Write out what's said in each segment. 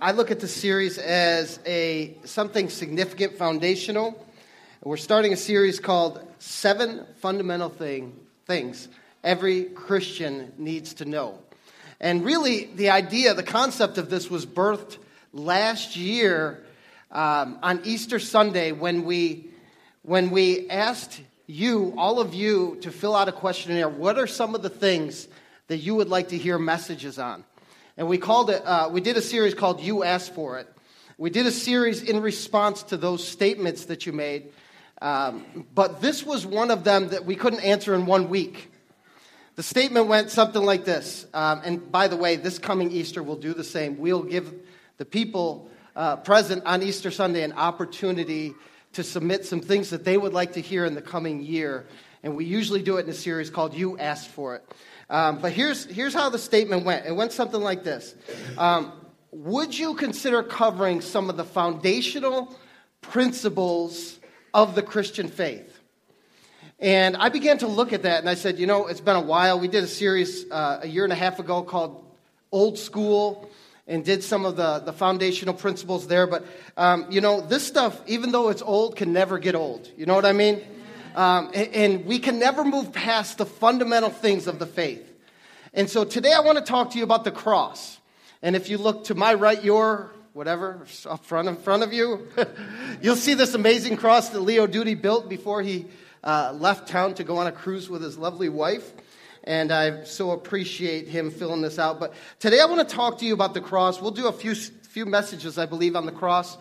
I look at the series as a something significant, foundational. We're starting a series called Seven Fundamental Thing, Things Every Christian Needs to Know. And really, the idea, the concept of this was birthed last year um, on Easter Sunday when we, when we asked you, all of you, to fill out a questionnaire. What are some of the things that you would like to hear messages on? And we called it, uh, we did a series called You Asked For It. We did a series in response to those statements that you made. Um, but this was one of them that we couldn't answer in one week. The statement went something like this. Um, and by the way, this coming Easter we'll do the same. We'll give the people uh, present on Easter Sunday an opportunity to submit some things that they would like to hear in the coming year. And we usually do it in a series called You Asked For It. Um, but here's, here's how the statement went it went something like this um, Would you consider covering some of the foundational principles of the Christian faith? And I began to look at that and I said, you know, it's been a while. We did a series uh, a year and a half ago called Old School and did some of the, the foundational principles there. But, um, you know, this stuff, even though it's old, can never get old. You know what I mean? Um, and, and we can never move past the fundamental things of the faith. And so today I want to talk to you about the cross. And if you look to my right, your whatever up front in front of you, you'll see this amazing cross that Leo Duty built before he uh, left town to go on a cruise with his lovely wife. And I so appreciate him filling this out. But today I want to talk to you about the cross. We'll do a few few messages, I believe, on the cross.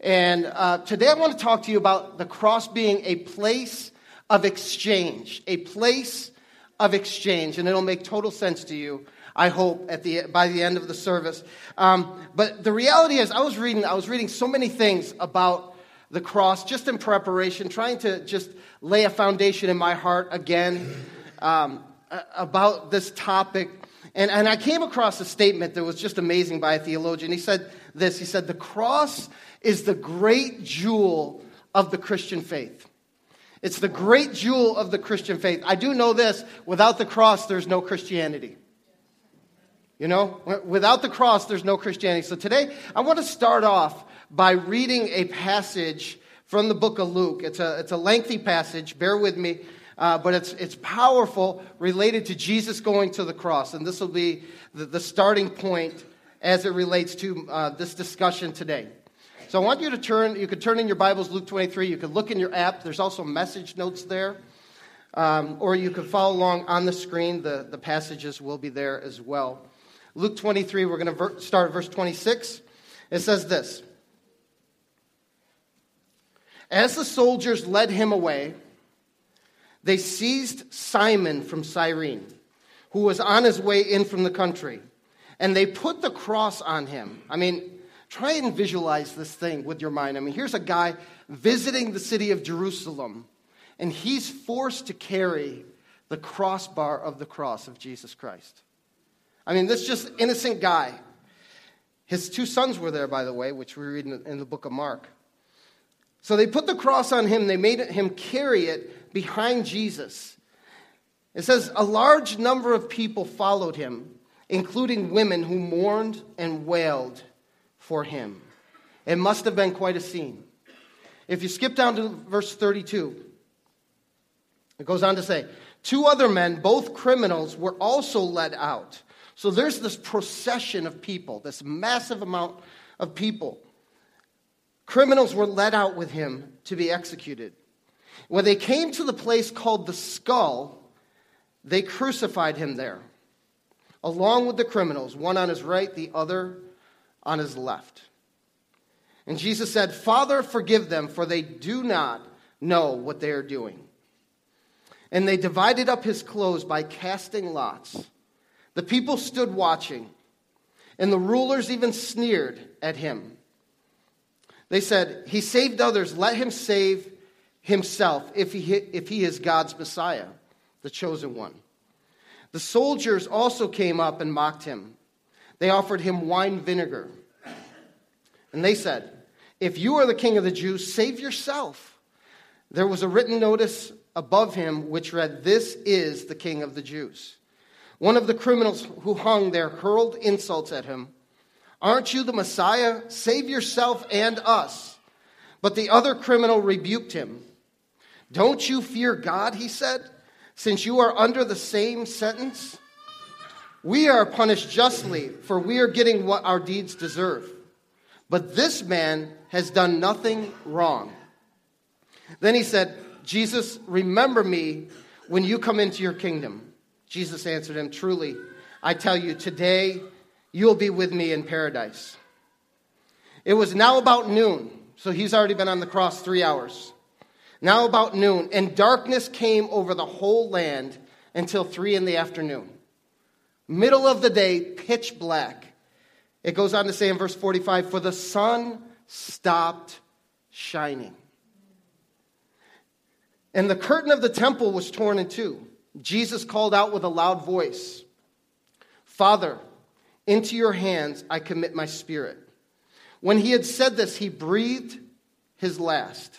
And uh, today I want to talk to you about the cross being a place of exchange, a place of exchange, and it'll make total sense to you. I hope at the by the end of the service. Um, but the reality is, I was reading I was reading so many things about the cross just in preparation, trying to just lay a foundation in my heart again um, about this topic. And, and I came across a statement that was just amazing by a theologian. He said this He said, The cross is the great jewel of the Christian faith. It's the great jewel of the Christian faith. I do know this without the cross, there's no Christianity. You know, without the cross, there's no Christianity. So today, I want to start off by reading a passage from the book of Luke. It's a, it's a lengthy passage, bear with me, uh, but it's, it's powerful, related to Jesus going to the cross. And this will be the, the starting point as it relates to uh, this discussion today. So I want you to turn, you could turn in your Bibles, Luke 23. You could look in your app. There's also message notes there. Um, or you could follow along on the screen. The, the passages will be there as well. Luke 23, we're going to ver- start verse 26. It says this As the soldiers led him away, they seized Simon from Cyrene, who was on his way in from the country, and they put the cross on him. I mean, Try and visualize this thing with your mind. I mean, here's a guy visiting the city of Jerusalem, and he's forced to carry the crossbar of the cross of Jesus Christ. I mean, this just innocent guy. His two sons were there, by the way, which we read in the, book of Mark. So they put the cross on him, they made him carry it behind Jesus. It says, a large number of people followed him, including women who mourned and wailed for him. It must have been quite a scene. If you skip down to verse 32, it goes on to say, Two other men, both criminals, were also led out. So there's this procession of people, this massive amount of people. Criminals were led out with him to be executed. When they came to the place called the skull, they crucified him there, along with the criminals, one on his right, the other on his left. And Jesus said, Father, forgive them, for they do not know what they are doing. And they divided up his clothes by casting lots. The people stood watching, and the rulers even sneered at him. They said, He saved others, let him save himself if he, if he is God's Messiah, the chosen one. The soldiers also came up and mocked him. They offered him wine vinegar. And they said, If you are the king of the Jews, save yourself. There was a written notice above him which read, This is the king of the Jews. One of the criminals who hung there hurled insults at him. Aren't you the Messiah? Save yourself and us. But the other criminal rebuked him. Don't you fear God, he said, since you are under the same sentence? We are punished justly, for we are getting what our deeds deserve. But this man has done nothing wrong. Then he said, Jesus, remember me when you come into your kingdom. Jesus answered him, Truly, I tell you, today you'll be with me in paradise. It was now about noon, so he's already been on the cross three hours. Now about noon, and darkness came over the whole land until three in the afternoon. Middle of the day, pitch black. It goes on to say in verse 45 For the sun stopped shining. And the curtain of the temple was torn in two. Jesus called out with a loud voice Father, into your hands I commit my spirit. When he had said this, he breathed his last.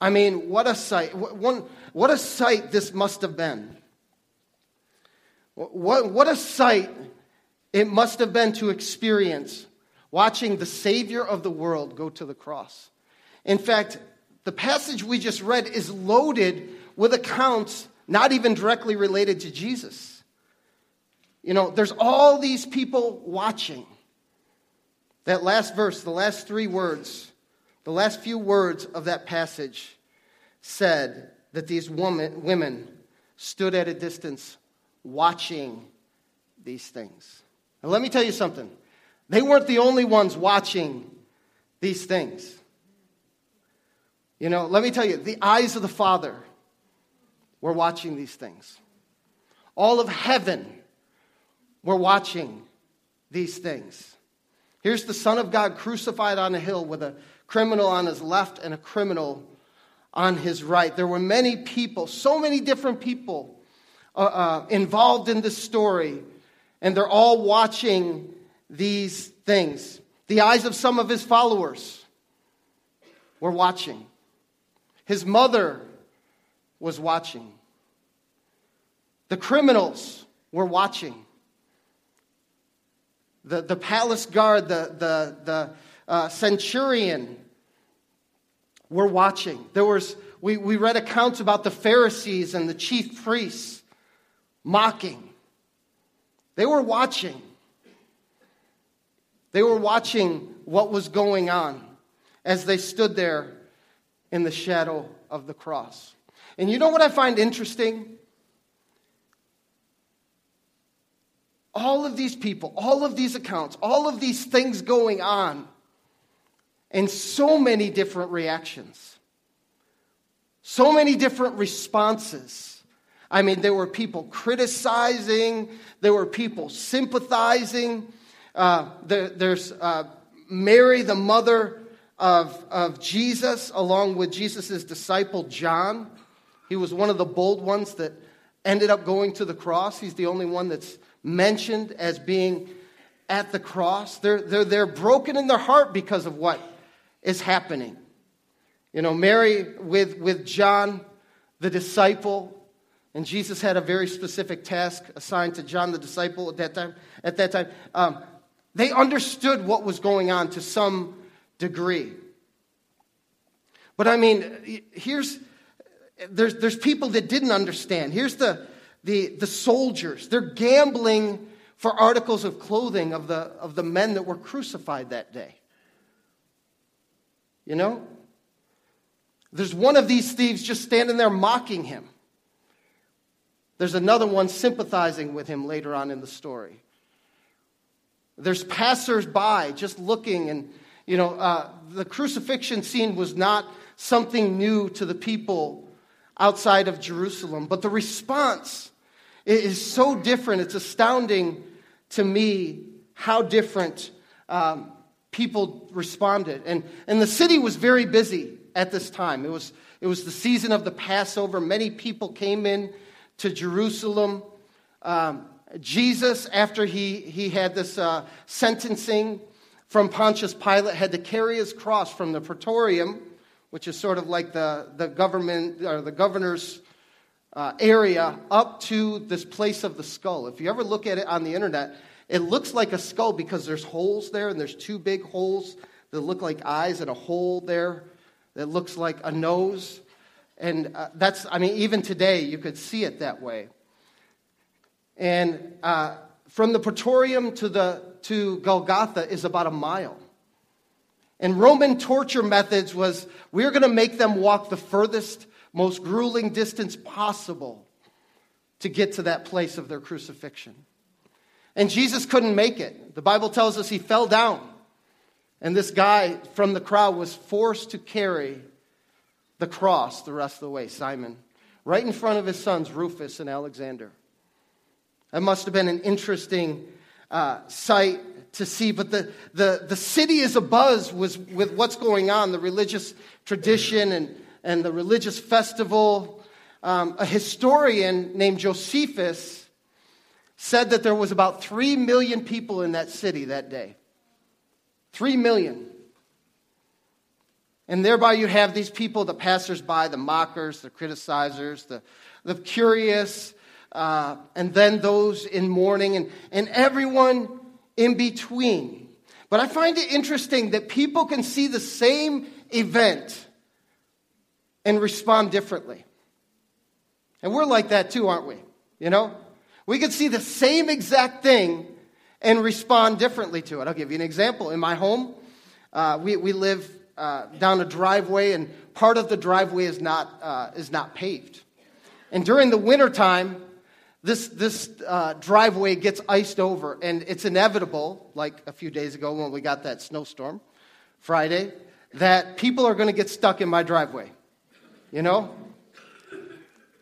I mean, what a sight. What, a sight this must have been. What, what a sight it must have been to experience watching the Savior of the world go to the cross. In fact, the passage we just read is loaded with accounts not even directly related to Jesus. You know, there's all these people watching. That last verse, the last three words, the last few words of that passage said that these woman, women stood at a distance watching these things. And let me tell you something they weren't the only ones watching these things. You know, let me tell you, the eyes of the Father were watching these things. All of heaven were watching these things. Here's the Son of God crucified on a hill with a criminal on his left and a criminal on his right. There were many people, so many different people uh, uh, involved in this story, and they're all watching these things. The eyes of some of his followers were watching. His mother was watching. The criminals were watching. The, the palace guard, the, the, the uh, centurion were watching. There was, we, we read accounts about the Pharisees and the chief priests mocking. They were watching. They were watching what was going on as they stood there in the shadow of the cross. And you know what I find interesting? All of these people, all of these accounts, all of these things going on, and so many different reactions, so many different responses. I mean, there were people criticizing, there were people sympathizing. Uh, there, there's uh, Mary, the mother of, of Jesus, along with Jesus' disciple John. He was one of the bold ones that ended up going to the cross. He's the only one that's mentioned as being at the cross. They're, they're, they're broken in their heart because of what is happening. You know, Mary with, with John, the disciple, and Jesus had a very specific task assigned to John, the disciple, at that time. At that time, um, they understood what was going on to some degree. But I mean, here's there's, there's people that didn't understand. Here's the, the, the soldiers. They're gambling for articles of clothing of the, of the men that were crucified that day. You know? There's one of these thieves just standing there mocking him. There's another one sympathizing with him later on in the story. There's passersby just looking and you know, uh, the crucifixion scene was not something new to the people outside of Jerusalem, but the response is so different. It's astounding to me how different um, people responded. And, and the city was very busy at this time. It was, it was the season of the Passover. Many people came in to Jerusalem. Um, Jesus, after he, he had this uh, sentencing from Pontius Pilate, had to carry his cross from the praetorium, which is sort of like the, the government or the governor's uh, area, up to this place of the skull. If you ever look at it on the internet, it looks like a skull because there's holes there, and there's two big holes that look like eyes, and a hole there that looks like a nose. And uh, that's, I mean, even today you could see it that way. And uh, from the Praetorium to, the, to Golgotha is about a mile. And Roman torture methods was we're going to make them walk the furthest, most grueling distance possible to get to that place of their crucifixion. And Jesus couldn't make it. The Bible tells us he fell down. And this guy from the crowd was forced to carry the cross the rest of the way, Simon, right in front of his sons, Rufus and Alexander. That must have been an interesting uh, sight to see. But the, the, the city is abuzz with, with what's going on, the religious tradition and, and the religious festival. Um, a historian named Josephus said that there was about 3 million people in that city that day. 3 million. And thereby you have these people, the passersby, the mockers, the criticizers, the, the curious, uh, and then those in mourning, and, and everyone in between. But I find it interesting that people can see the same event and respond differently. And we're like that too, aren't we? You know? We could see the same exact thing and respond differently to it. I'll give you an example. In my home, uh, we, we live uh, down a driveway, and part of the driveway is not, uh, is not paved. And during the wintertime, this, this uh, driveway gets iced over, and it's inevitable, like a few days ago when we got that snowstorm, Friday, that people are going to get stuck in my driveway. You know?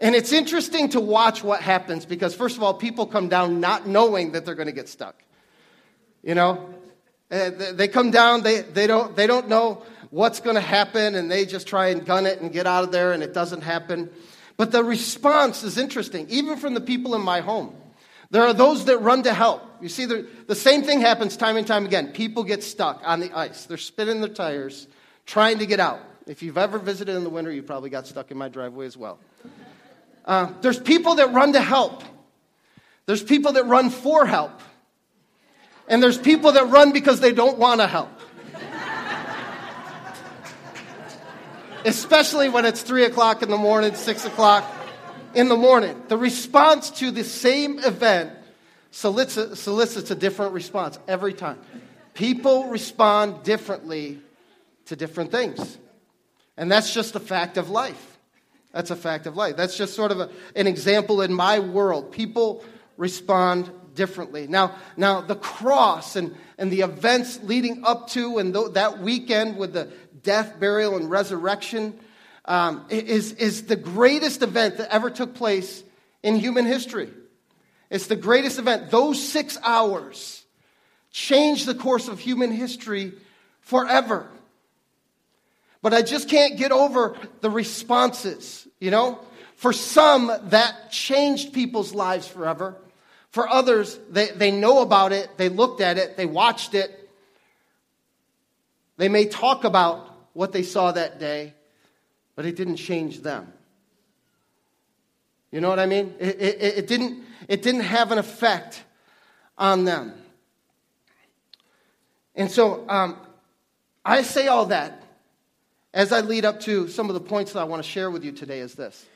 And it's interesting to watch what happens because, first of all, people come down not knowing that they're going to get stuck. You know? Uh, they come down, they, they, don't, they don't know what's going to happen, and they just try and gun it and get out of there, and it doesn't happen. But the response is interesting, even from the people in my home. There are those that run to help. You see, the, the same thing happens time and time again. People get stuck on the ice, they're spinning their tires, trying to get out. If you've ever visited in the winter, you probably got stuck in my driveway as well. Uh, there's people that run to help. There's people that run for help. And there's people that run because they don't want to help. especially when it's 3 o'clock in the morning, 6 o'clock in the morning. The response to the same event solicits, solicits a different response every time. People respond differently to different things. And that's just a fact of life. That's a fact of life. That's just sort of a, an example in my world. People respond differently. Now, now the cross and, and the events leading up to and th- that weekend with the death, burial, and resurrection um, is, is the greatest event that ever took place in human history. It's the greatest event. Those six hours changed the course of human history forever. But I just can't get over the responses, you know? For some, that changed people's lives forever. For others, they, they know about it, they looked at it, they watched it. They may talk about what they saw that day, but it didn't change them. You know what I mean? It, it, it, didn't, it didn't have an effect on them. And so um, I say all that as I lead up to some of the points that I want to share with you today is this.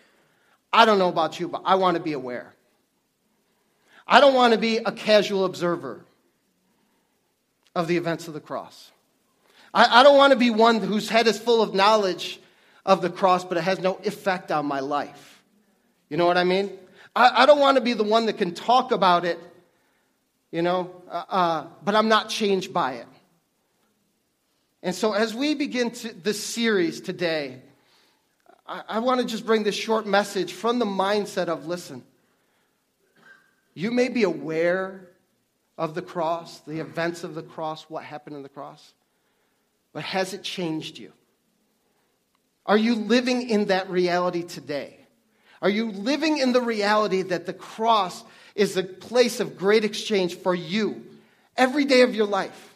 I don't know about you, but I want to be aware. I don't want to be a casual observer of the events of the cross. I, I don't want to be one whose head is full of knowledge of the cross, but it has no effect on my life. You know what I mean? I, I don't want to be the one that can talk about it, you know, uh, uh, but I'm not changed by it. And so, as we begin to, this series today, I, I want to just bring this short message from the mindset of listen, you may be aware of the cross, the events of the cross, what happened in the cross. but has it changed you? Are you living in that reality today? Are you living in the reality that the cross is a place of great exchange for you every day of your life?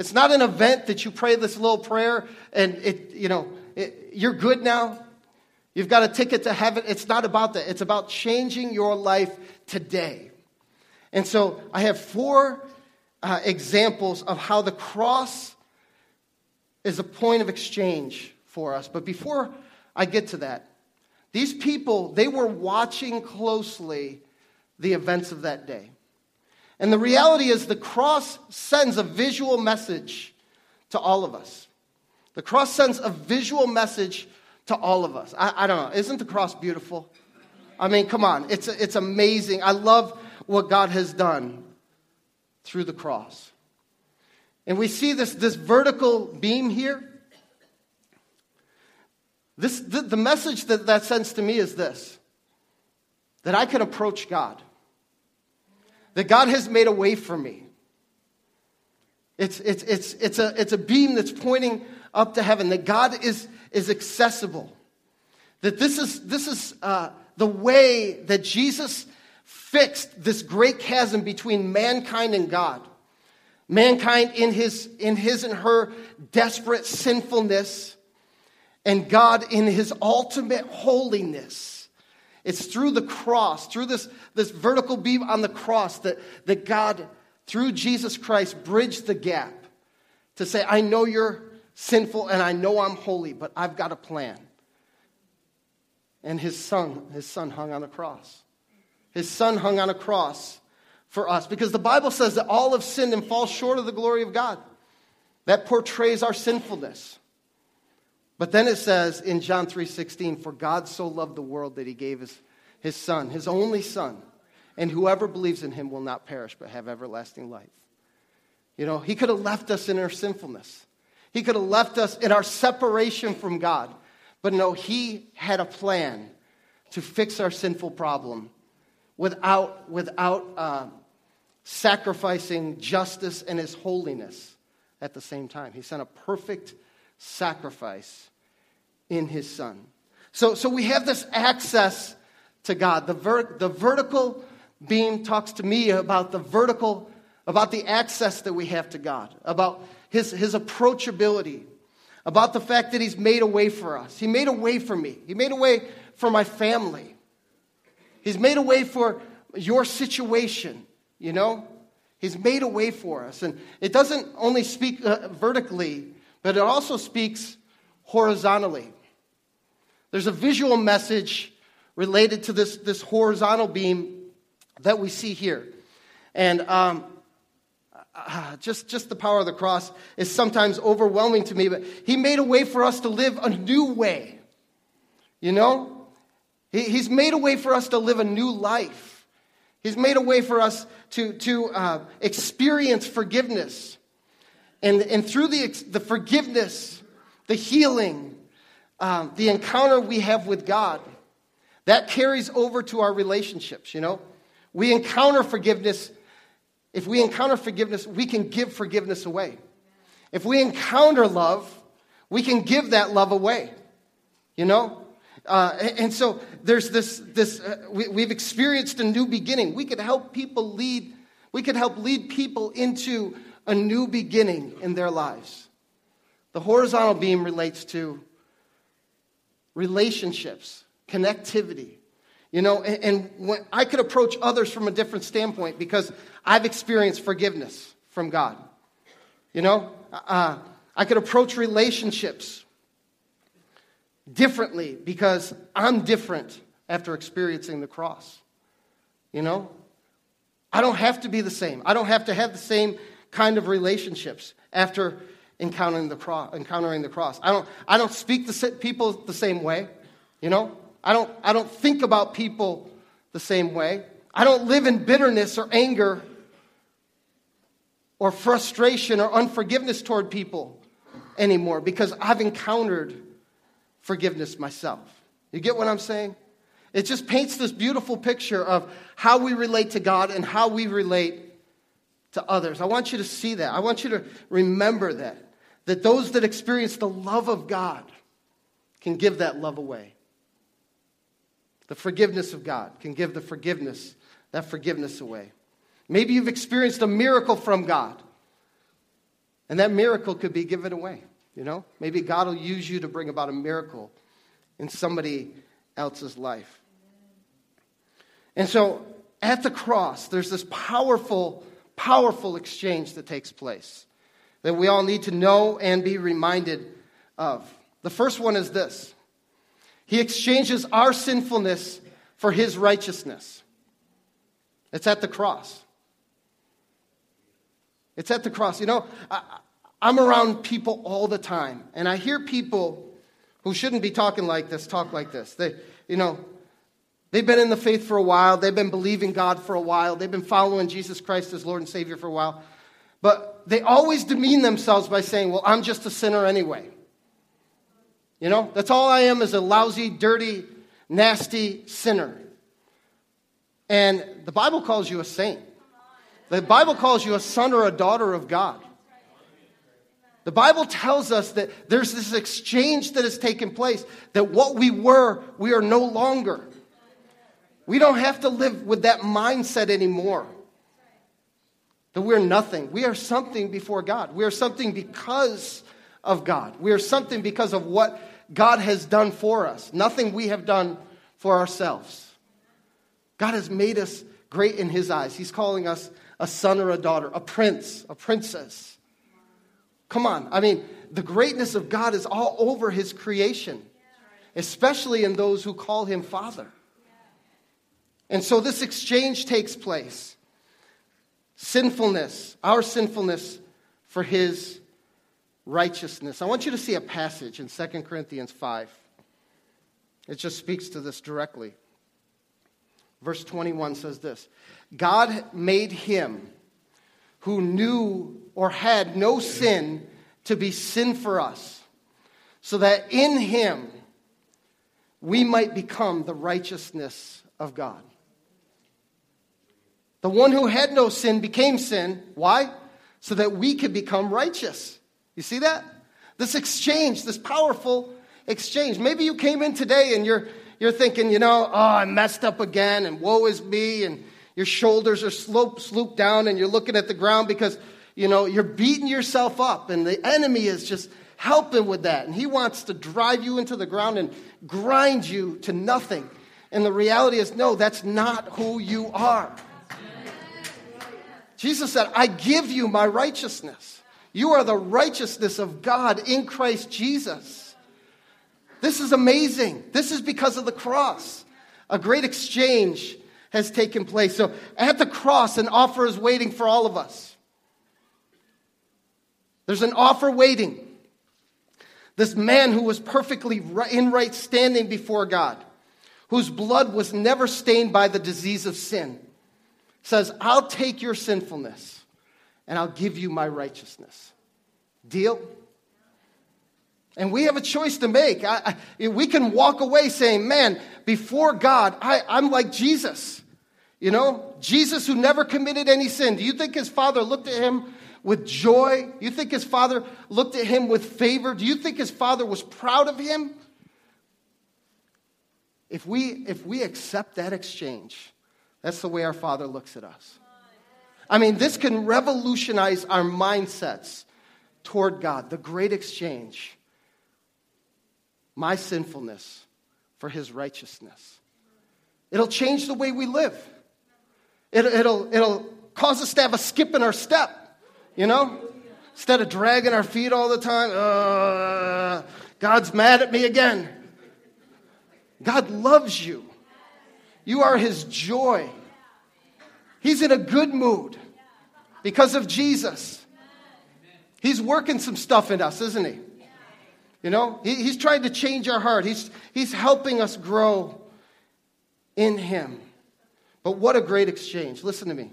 It's not an event that you pray this little prayer and it, you know, it, you're good now. You've got a ticket to heaven. It's not about that. It's about changing your life today. And so I have four uh, examples of how the cross is a point of exchange for us. But before I get to that, these people, they were watching closely the events of that day. And the reality is, the cross sends a visual message to all of us. The cross sends a visual message to all of us. I, I don't know. Isn't the cross beautiful? I mean, come on. It's, it's amazing. I love what God has done through the cross. And we see this, this vertical beam here. This, the, the message that that sends to me is this that I can approach God, that God has made a way for me. It's, it's, it's, it's, a, it's a beam that's pointing up to heaven, that God is, is accessible. That this is, this is uh, the way that Jesus fixed this great chasm between mankind and God. Mankind in his, in his and her desperate sinfulness and God in his ultimate holiness. It's through the cross, through this, this vertical beam on the cross, that, that God, through Jesus Christ, bridged the gap to say, I know you're sinful and I know I'm holy, but I've got a plan. And his son, his son hung on a cross. His son hung on a cross for us because the Bible says that all have sinned and fall short of the glory of God. That portrays our sinfulness. But then it says in John 3:16, "For God so loved the world that he gave his, his son, his only son, and whoever believes in him will not perish but have everlasting life." You know, he could have left us in our sinfulness. He could have left us in our separation from God. But no, he had a plan to fix our sinful problem without, without uh, sacrificing justice and his holiness at the same time. He sent a perfect sacrifice in his son. So, so we have this access to God. The, ver- the vertical beam talks to me about the vertical, about the access that we have to God, about his, his approachability, about the fact that he's made a way for us. He made a way for me, he made a way for my family. He's made a way for your situation, you know? He's made a way for us. And it doesn't only speak uh, vertically, but it also speaks horizontally. There's a visual message related to this, this horizontal beam that we see here. And um, uh, just, just the power of the cross is sometimes overwhelming to me, but He made a way for us to live a new way. You know? He, he's made a way for us to live a new life. He's made a way for us to, to uh, experience forgiveness. And, and through the, the forgiveness, the healing, um, the encounter we have with God, that carries over to our relationships, you know? We encounter forgiveness. If we encounter forgiveness, we can give forgiveness away. If we encounter love, we can give that love away, you know? Uh, and so there's this, this uh, we, we've experienced a new beginning. We could help people lead, we could help lead people into a new beginning in their lives. The horizontal beam relates to relationships, connectivity. You know, and, and I could approach others from a different standpoint because I've experienced forgiveness from God. You know, uh, I could approach relationships differently because I'm different after experiencing the cross. You know, I don't have to be the same. I don't have to have the same kind of relationships after encountering the cross. Encountering the cross. I don't, I don't speak to people the same way, you know? I don't, I don't think about people the same way. I don't live in bitterness or anger or frustration or unforgiveness toward people anymore because I've encountered forgiveness myself. You get what I'm saying? It just paints this beautiful picture of how we relate to God and how we relate to others. I want you to see that. I want you to remember that that those that experience the love of God can give that love away. The forgiveness of God can give the forgiveness, that forgiveness away. Maybe you've experienced a miracle from God, and that miracle could be given away. You know, maybe God will use you to bring about a miracle in somebody else's life. And so at the cross, there's this powerful, powerful exchange that takes place that we all need to know and be reminded of. The first one is this He exchanges our sinfulness for His righteousness. It's at the cross. It's at the cross. You know, I, I'm around people all the time, and I hear people who shouldn't be talking like this talk like this. They, you know, they've been in the faith for a while, they've been believing God for a while, they've been following Jesus Christ as Lord and Savior for a while, but they always demean themselves by saying, Well, I'm just a sinner anyway. You know, that's all I am is a lousy, dirty, nasty sinner. And the Bible calls you a saint. The Bible calls you a son or a daughter of God. The Bible tells us that there's this exchange that has taken place, that what we were, we are no longer. We don't have to live with that mindset anymore. That we're nothing. We are something before God. We are something because of God. We are something because of what God has done for us, nothing we have done for ourselves. God has made us great in His eyes. He's calling us a son or a daughter, a prince, a princess. Come on. I mean, the greatness of God is all over his creation, especially in those who call him Father. And so this exchange takes place sinfulness, our sinfulness, for his righteousness. I want you to see a passage in 2 Corinthians 5. It just speaks to this directly. Verse 21 says this God made him who knew or had no sin to be sin for us, so that in him we might become the righteousness of God. The one who had no sin became sin. Why? So that we could become righteous. You see that? This exchange, this powerful exchange. Maybe you came in today and you're, you're thinking, you know, oh, I messed up again and woe is me and your shoulders are sloped, slooped down and you're looking at the ground because, you know, you're beating yourself up and the enemy is just helping with that. And he wants to drive you into the ground and grind you to nothing. And the reality is, no, that's not who you are. Jesus said, I give you my righteousness. You are the righteousness of God in Christ Jesus. This is amazing. This is because of the cross. A great exchange has taken place. So at the cross, an offer is waiting for all of us. There's an offer waiting. This man who was perfectly in right standing before God, whose blood was never stained by the disease of sin, says, I'll take your sinfulness and I'll give you my righteousness. Deal? And we have a choice to make. I, I, we can walk away saying, man, before God, I, I'm like Jesus. You know, Jesus who never committed any sin. Do you think his father looked at him with joy? You think his father looked at him with favor? Do you think his father was proud of him? If we, if we accept that exchange, that's the way our father looks at us. I mean, this can revolutionize our mindsets toward God. The great exchange my sinfulness for his righteousness. It'll change the way we live. It, it'll, it'll cause us to have a skip in our step, you know? Instead of dragging our feet all the time, uh, God's mad at me again. God loves you. You are his joy. He's in a good mood because of Jesus. He's working some stuff in us, isn't he? You know, he, he's trying to change our heart. He's, he's helping us grow in him. But what a great exchange. Listen to me.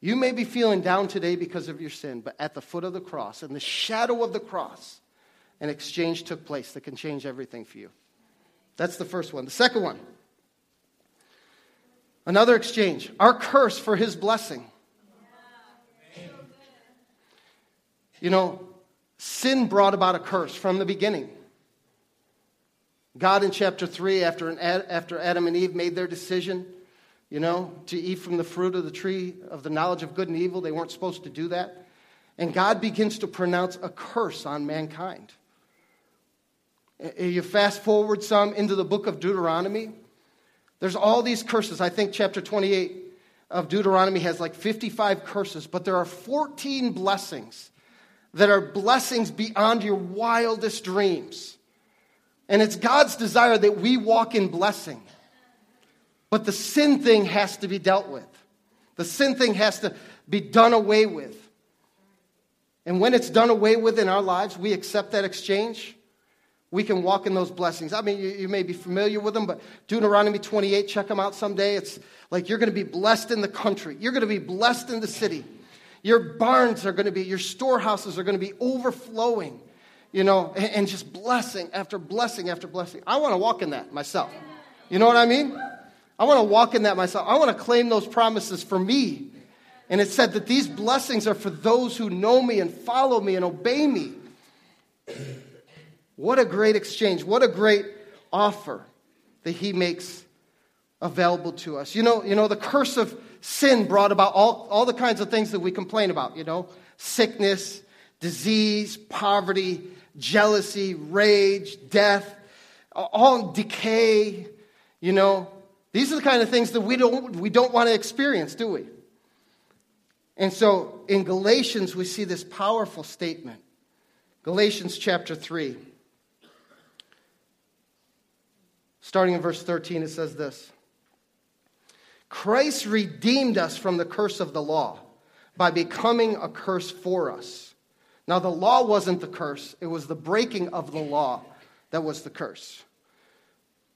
You may be feeling down today because of your sin, but at the foot of the cross, in the shadow of the cross, an exchange took place that can change everything for you. That's the first one. The second one, another exchange, our curse for his blessing. You know, sin brought about a curse from the beginning. God in chapter 3, after, an, after Adam and Eve made their decision, you know, to eat from the fruit of the tree of the knowledge of good and evil, they weren't supposed to do that. And God begins to pronounce a curse on mankind. You fast forward some into the book of Deuteronomy. There's all these curses. I think chapter 28 of Deuteronomy has like 55 curses, but there are 14 blessings that are blessings beyond your wildest dreams. And it's God's desire that we walk in blessing. But the sin thing has to be dealt with. The sin thing has to be done away with. And when it's done away with in our lives, we accept that exchange. We can walk in those blessings. I mean, you, you may be familiar with them, but Deuteronomy 28, check them out someday. It's like you're going to be blessed in the country, you're going to be blessed in the city. Your barns are going to be, your storehouses are going to be overflowing, you know, and, and just blessing after blessing after blessing. I want to walk in that myself. You know what I mean? I want to walk in that myself. I want to claim those promises for me. And it said that these blessings are for those who know me and follow me and obey me. What a great exchange. What a great offer that he makes available to us. You know, you know the curse of sin brought about all, all the kinds of things that we complain about, you know, sickness, disease, poverty, jealousy, rage, death, all decay, you know. These are the kind of things that we don't, we don't want to experience, do we? And so in Galatians, we see this powerful statement. Galatians chapter 3. Starting in verse 13, it says this Christ redeemed us from the curse of the law by becoming a curse for us. Now, the law wasn't the curse, it was the breaking of the law that was the curse.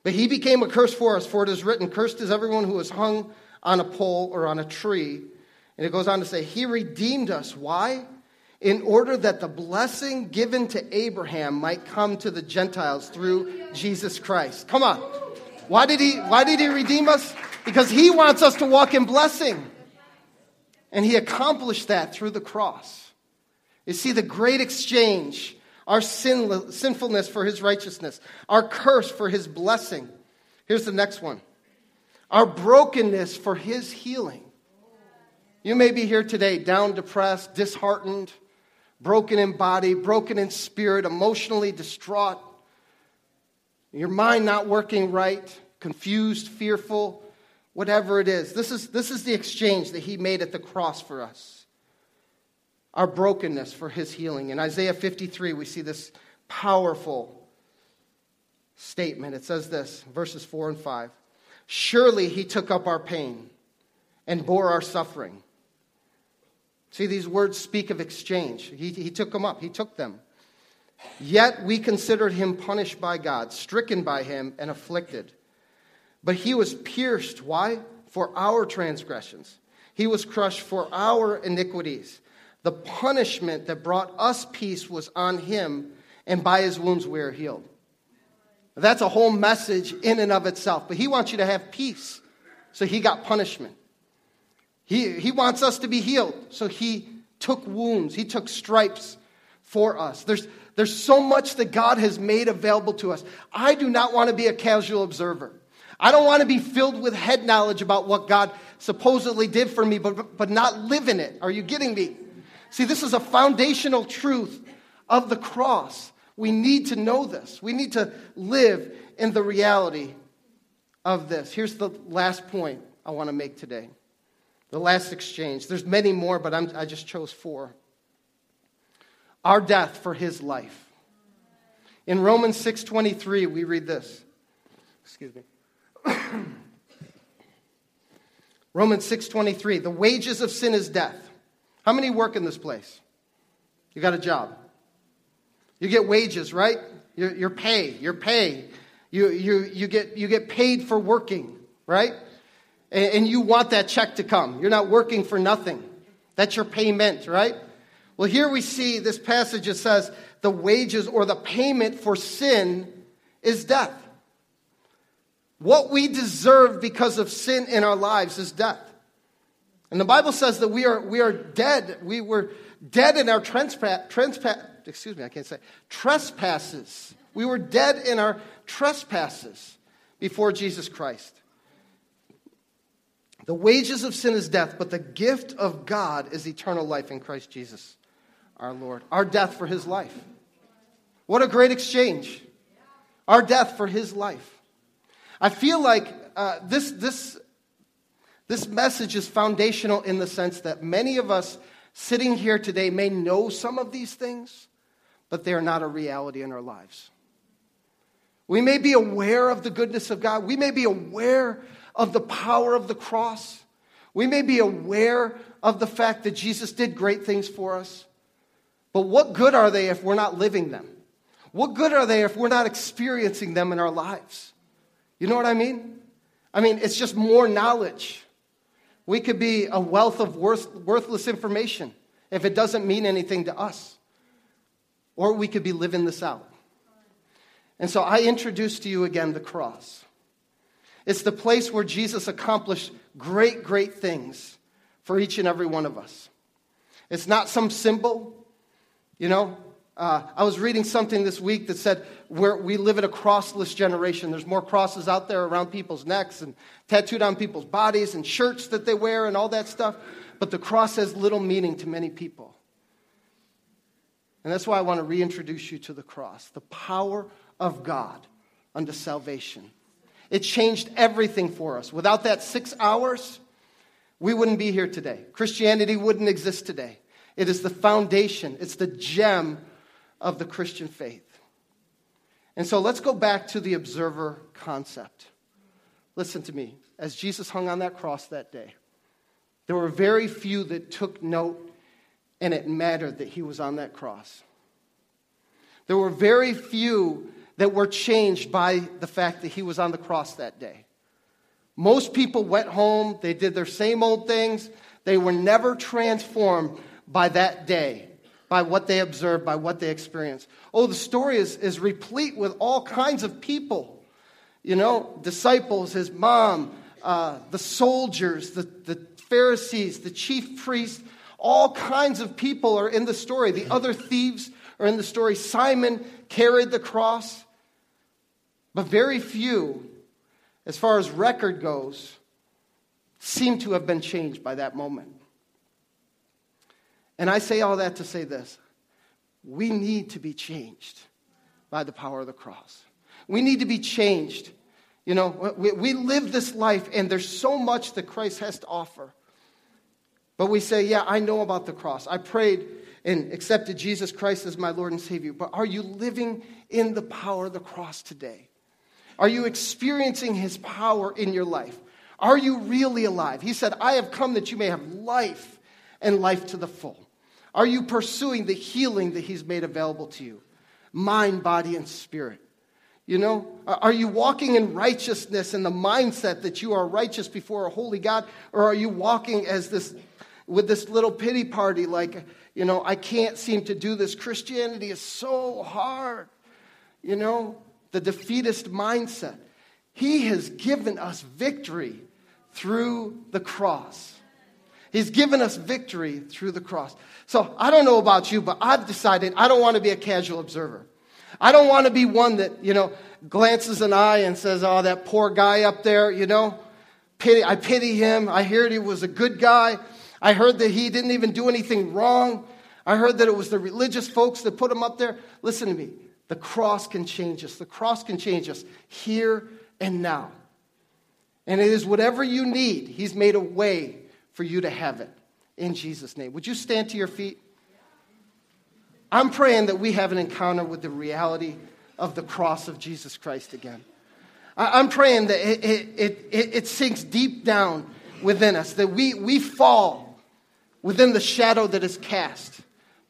But he became a curse for us, for it is written, Cursed is everyone who is hung on a pole or on a tree. And it goes on to say, He redeemed us. Why? In order that the blessing given to Abraham might come to the Gentiles through Jesus Christ. Come on. Why did he, why did he redeem us? Because he wants us to walk in blessing. And he accomplished that through the cross. You see, the great exchange our sin, sinfulness for his righteousness, our curse for his blessing. Here's the next one our brokenness for his healing. You may be here today down, depressed, disheartened, broken in body, broken in spirit, emotionally distraught, your mind not working right, confused, fearful, whatever it is. This is, this is the exchange that he made at the cross for us. Our brokenness for his healing. In Isaiah 53, we see this powerful statement. It says this, verses 4 and 5. Surely he took up our pain and bore our suffering. See, these words speak of exchange. He, he took them up, he took them. Yet we considered him punished by God, stricken by him, and afflicted. But he was pierced. Why? For our transgressions. He was crushed for our iniquities. The punishment that brought us peace was on him, and by his wounds we are healed. That's a whole message in and of itself. But he wants you to have peace. So he got punishment. He, he wants us to be healed. So he took wounds, he took stripes for us. There's, there's so much that God has made available to us. I do not want to be a casual observer. I don't want to be filled with head knowledge about what God supposedly did for me, but, but not live in it. Are you getting me? See, this is a foundational truth of the cross. We need to know this. We need to live in the reality of this. Here's the last point I want to make today. The last exchange. There's many more, but I'm, I just chose four. Our death for his life. In Romans 6:23 we read this. Excuse me. Romans 6:23, the wages of sin is death. How many work in this place? You got a job. You get wages, right? Your, your pay, your pay. You, you, you, get, you get paid for working, right? And, you want that check to come. You're not working for nothing. That's your payment, right? Well, here we see this passage that says the wages or the payment for sin is death. What we deserve because of sin in our lives is death. And the Bible says that we are, we are dead. We were dead in our excuse me, I can't say, trespasses. We were dead in our trespasses before Jesus Christ. The wages of sin is death, but the gift of God is eternal life in Christ Jesus, our Lord. Our death for his life. What a great exchange. Our death for his life. I feel like uh, this, this, this message is foundational in the sense that many of us sitting here today may know some of these things, but they are not a reality in our lives. We may be aware of the goodness of God. We may be aware of the power of the cross. We may be aware of the fact that Jesus did great things for us. But what good are they if we're not living them? What good are they if we're not experiencing them in our lives? You know what I mean? I mean, it's just more knowledge. We could be a wealth of worth, worthless information if it doesn't mean anything to us. Or we could be living this out. And so I introduce to you again the cross. It's the place where Jesus accomplished great, great things for each and every one of us. It's not some symbol, you know. Uh, I was reading something this week that said we we live in a crossless generation. There's more crosses out there around people's necks and tattooed on people's bodies and shirts that they wear and all that stuff. But the cross has little meaning to many people. And that's why I want to reintroduce you to the cross the power of God unto salvation. It changed everything for us. Without that six hours, we wouldn't be here today. Christianity wouldn't exist today. It is the foundation, it's the gem of the Christian faith. And so let's go back to the observer concept. Listen to me. As Jesus hung on that cross that day, there were very few that took note and it mattered that he was on that cross. There were very few that were changed by the fact that he was on the cross that day. Most people went home, they did their same old things, they were never transformed by that day, by what they observed, by what they experienced. Oh, the story is, is replete with all kinds of people. You know, disciples, his mom, uh, the soldiers, the, the Pharisees, the chief priests, all kinds of people are in the story. The other thieves are in the story. Simon carried the cross. But very few, as far as record goes, seem to have been changed by that moment. And I say all that to say this we need to be changed by the power of the cross. We need to be changed. You know, we, we live this life, and there's so much that Christ has to offer. But we say, Yeah, I know about the cross. I prayed and accepted Jesus Christ as my Lord and Savior. But are you living in the power of the cross today? Are you experiencing his power in your life? Are you really alive? He said, I have come that you may have life and life to the full. Are you pursuing the healing that he's made available to you? Mind, body, and spirit. You know, are you walking in righteousness and the mindset that you are righteous before a holy God? Or are you walking as this, with this little pity party, like, you know, I can't seem to do this. Christianity is so hard. You know, the defeatist mindset. He has given us victory through the cross. He's given us victory through the cross. So I don't know about you, but I've decided I don't want to be a casual observer. I don't want to be one that, you know, glances an eye and says, oh, that poor guy up there, you know, pity, I pity him. I heard he was a good guy. I heard that he didn't even do anything wrong. I heard that it was the religious folks that put him up there. Listen to me. The cross can change us. The cross can change us here and now. And it is whatever you need, He's made a way for you to have it in Jesus' name. Would you stand to your feet? I'm praying that we have an encounter with the reality of the cross of Jesus Christ again. I'm praying that it, it, it, it, sinks deep down within us, that we, we fall within the shadow that is cast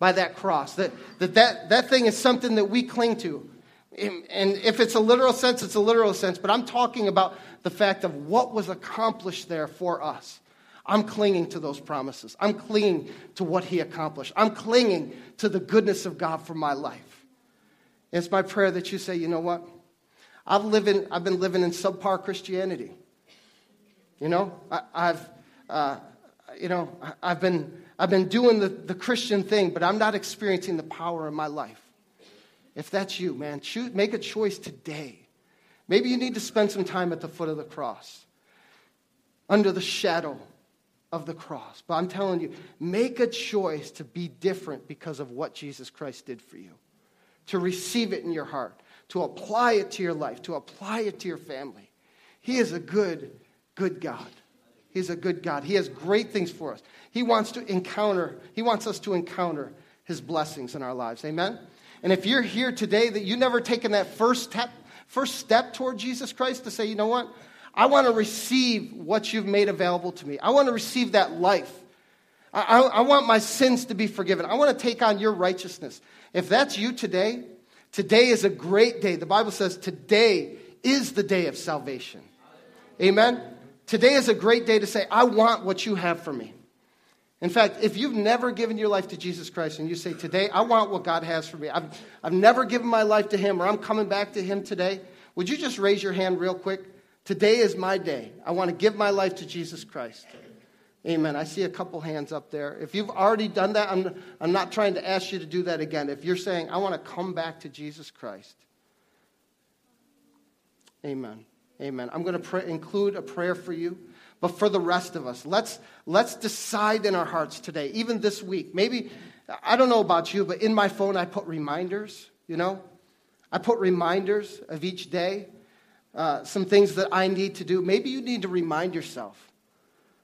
by that cross. That, that, that, that thing is something that we cling to. And if it's a literal sense, it's a literal sense, but I'm talking about the fact of what was accomplished there for us. I'm clinging to those promises. I'm clinging to what he accomplished. I'm clinging to the goodness of God for my life. It's my prayer that you say, you know what? I've, living, I've been living in subpar Christianity. You know, I, have uh, you know, I've been I've been doing the, the Christian thing, but I'm not experiencing the power in my life. If that's you, man, choose, make a choice today. Maybe you need to spend some time at the foot of the cross, under the shadow of the cross. But I'm telling you, make a choice to be different because of what Jesus Christ did for you, to receive it in your heart, to apply it to your life, to apply it to your family. He is a good, good God. He's a good God. He has great things for us. He wants to encounter, He wants us to encounter His blessings in our lives. Amen? And if you're here today that you've never taken that first step, first step toward Jesus Christ to say, you know what? I want to receive what you've made available to me. I want to receive that life. I, I, I want my sins to be forgiven. I want to take on your righteousness. If that's you today, today is a great day. The Bible says today is the day of salvation. Amen? Today is a great day to say, I want what you have for me. In fact, if you've never given your life to Jesus Christ and you say, Today, I want what God has for me, I've, I've never given my life to Him or I'm coming back to Him today, would you just raise your hand real quick? Today is my day. I want to give my life to Jesus Christ. Amen. I see a couple hands up there. If you've already done that, I'm, I'm not trying to ask you to do that again. If you're saying, I want to come back to Jesus Christ. Amen. Amen. I'm going to pray, include a prayer for you. But for the rest of us, let's, let's decide in our hearts today, even this week. Maybe, I don't know about you, but in my phone I put reminders, you know? I put reminders of each day, uh, some things that I need to do. Maybe you need to remind yourself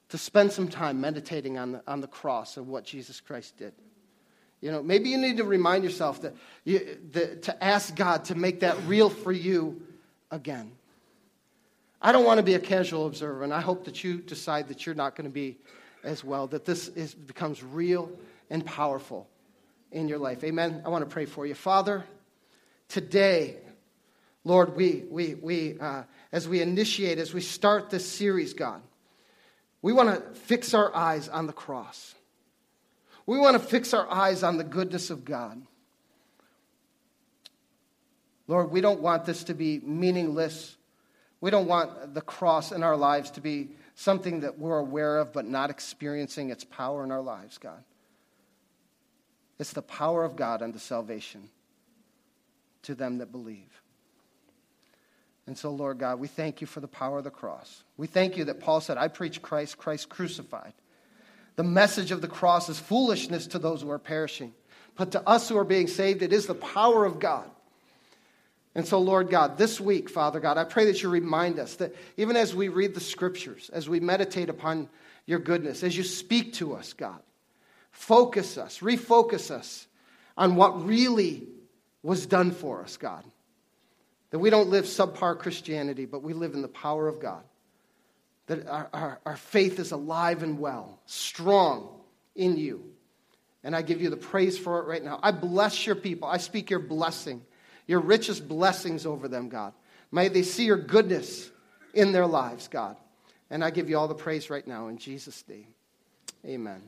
to spend some time meditating on the, on the cross of what Jesus Christ did. You know, maybe you need to remind yourself that, you, that to ask God to make that real for you again. I don't want to be a casual observer, and I hope that you decide that you're not going to be as well, that this is, becomes real and powerful in your life. Amen. I want to pray for you. Father, today, Lord, we, we, we uh, as we initiate, as we start this series, God, we want to fix our eyes on the cross. We want to fix our eyes on the goodness of God. Lord, we don't want this to be meaningless we don't want the cross in our lives to be something that we're aware of but not experiencing its power in our lives, God. It's the power of God unto salvation to them that believe. And so, Lord God, we thank you for the power of the cross. We thank you that Paul said, I preach Christ, Christ crucified. The message of the cross is foolishness to those who are perishing. But to us who are being saved, it is the power of God. And so, Lord God, this week, Father God, I pray that you remind us that even as we read the scriptures, as we meditate upon your goodness, as you speak to us, God, focus us, refocus us on what really was done for us, God. That we don't live subpar Christianity, but we live in the power of God. That our, our, our faith is alive and well, strong in you. And I give you the praise for it right now. I bless your people. I speak your blessing your richest blessings over them, God. May they see your goodness in their lives, God. And I give you all the praise right now in Jesus' name. Amen.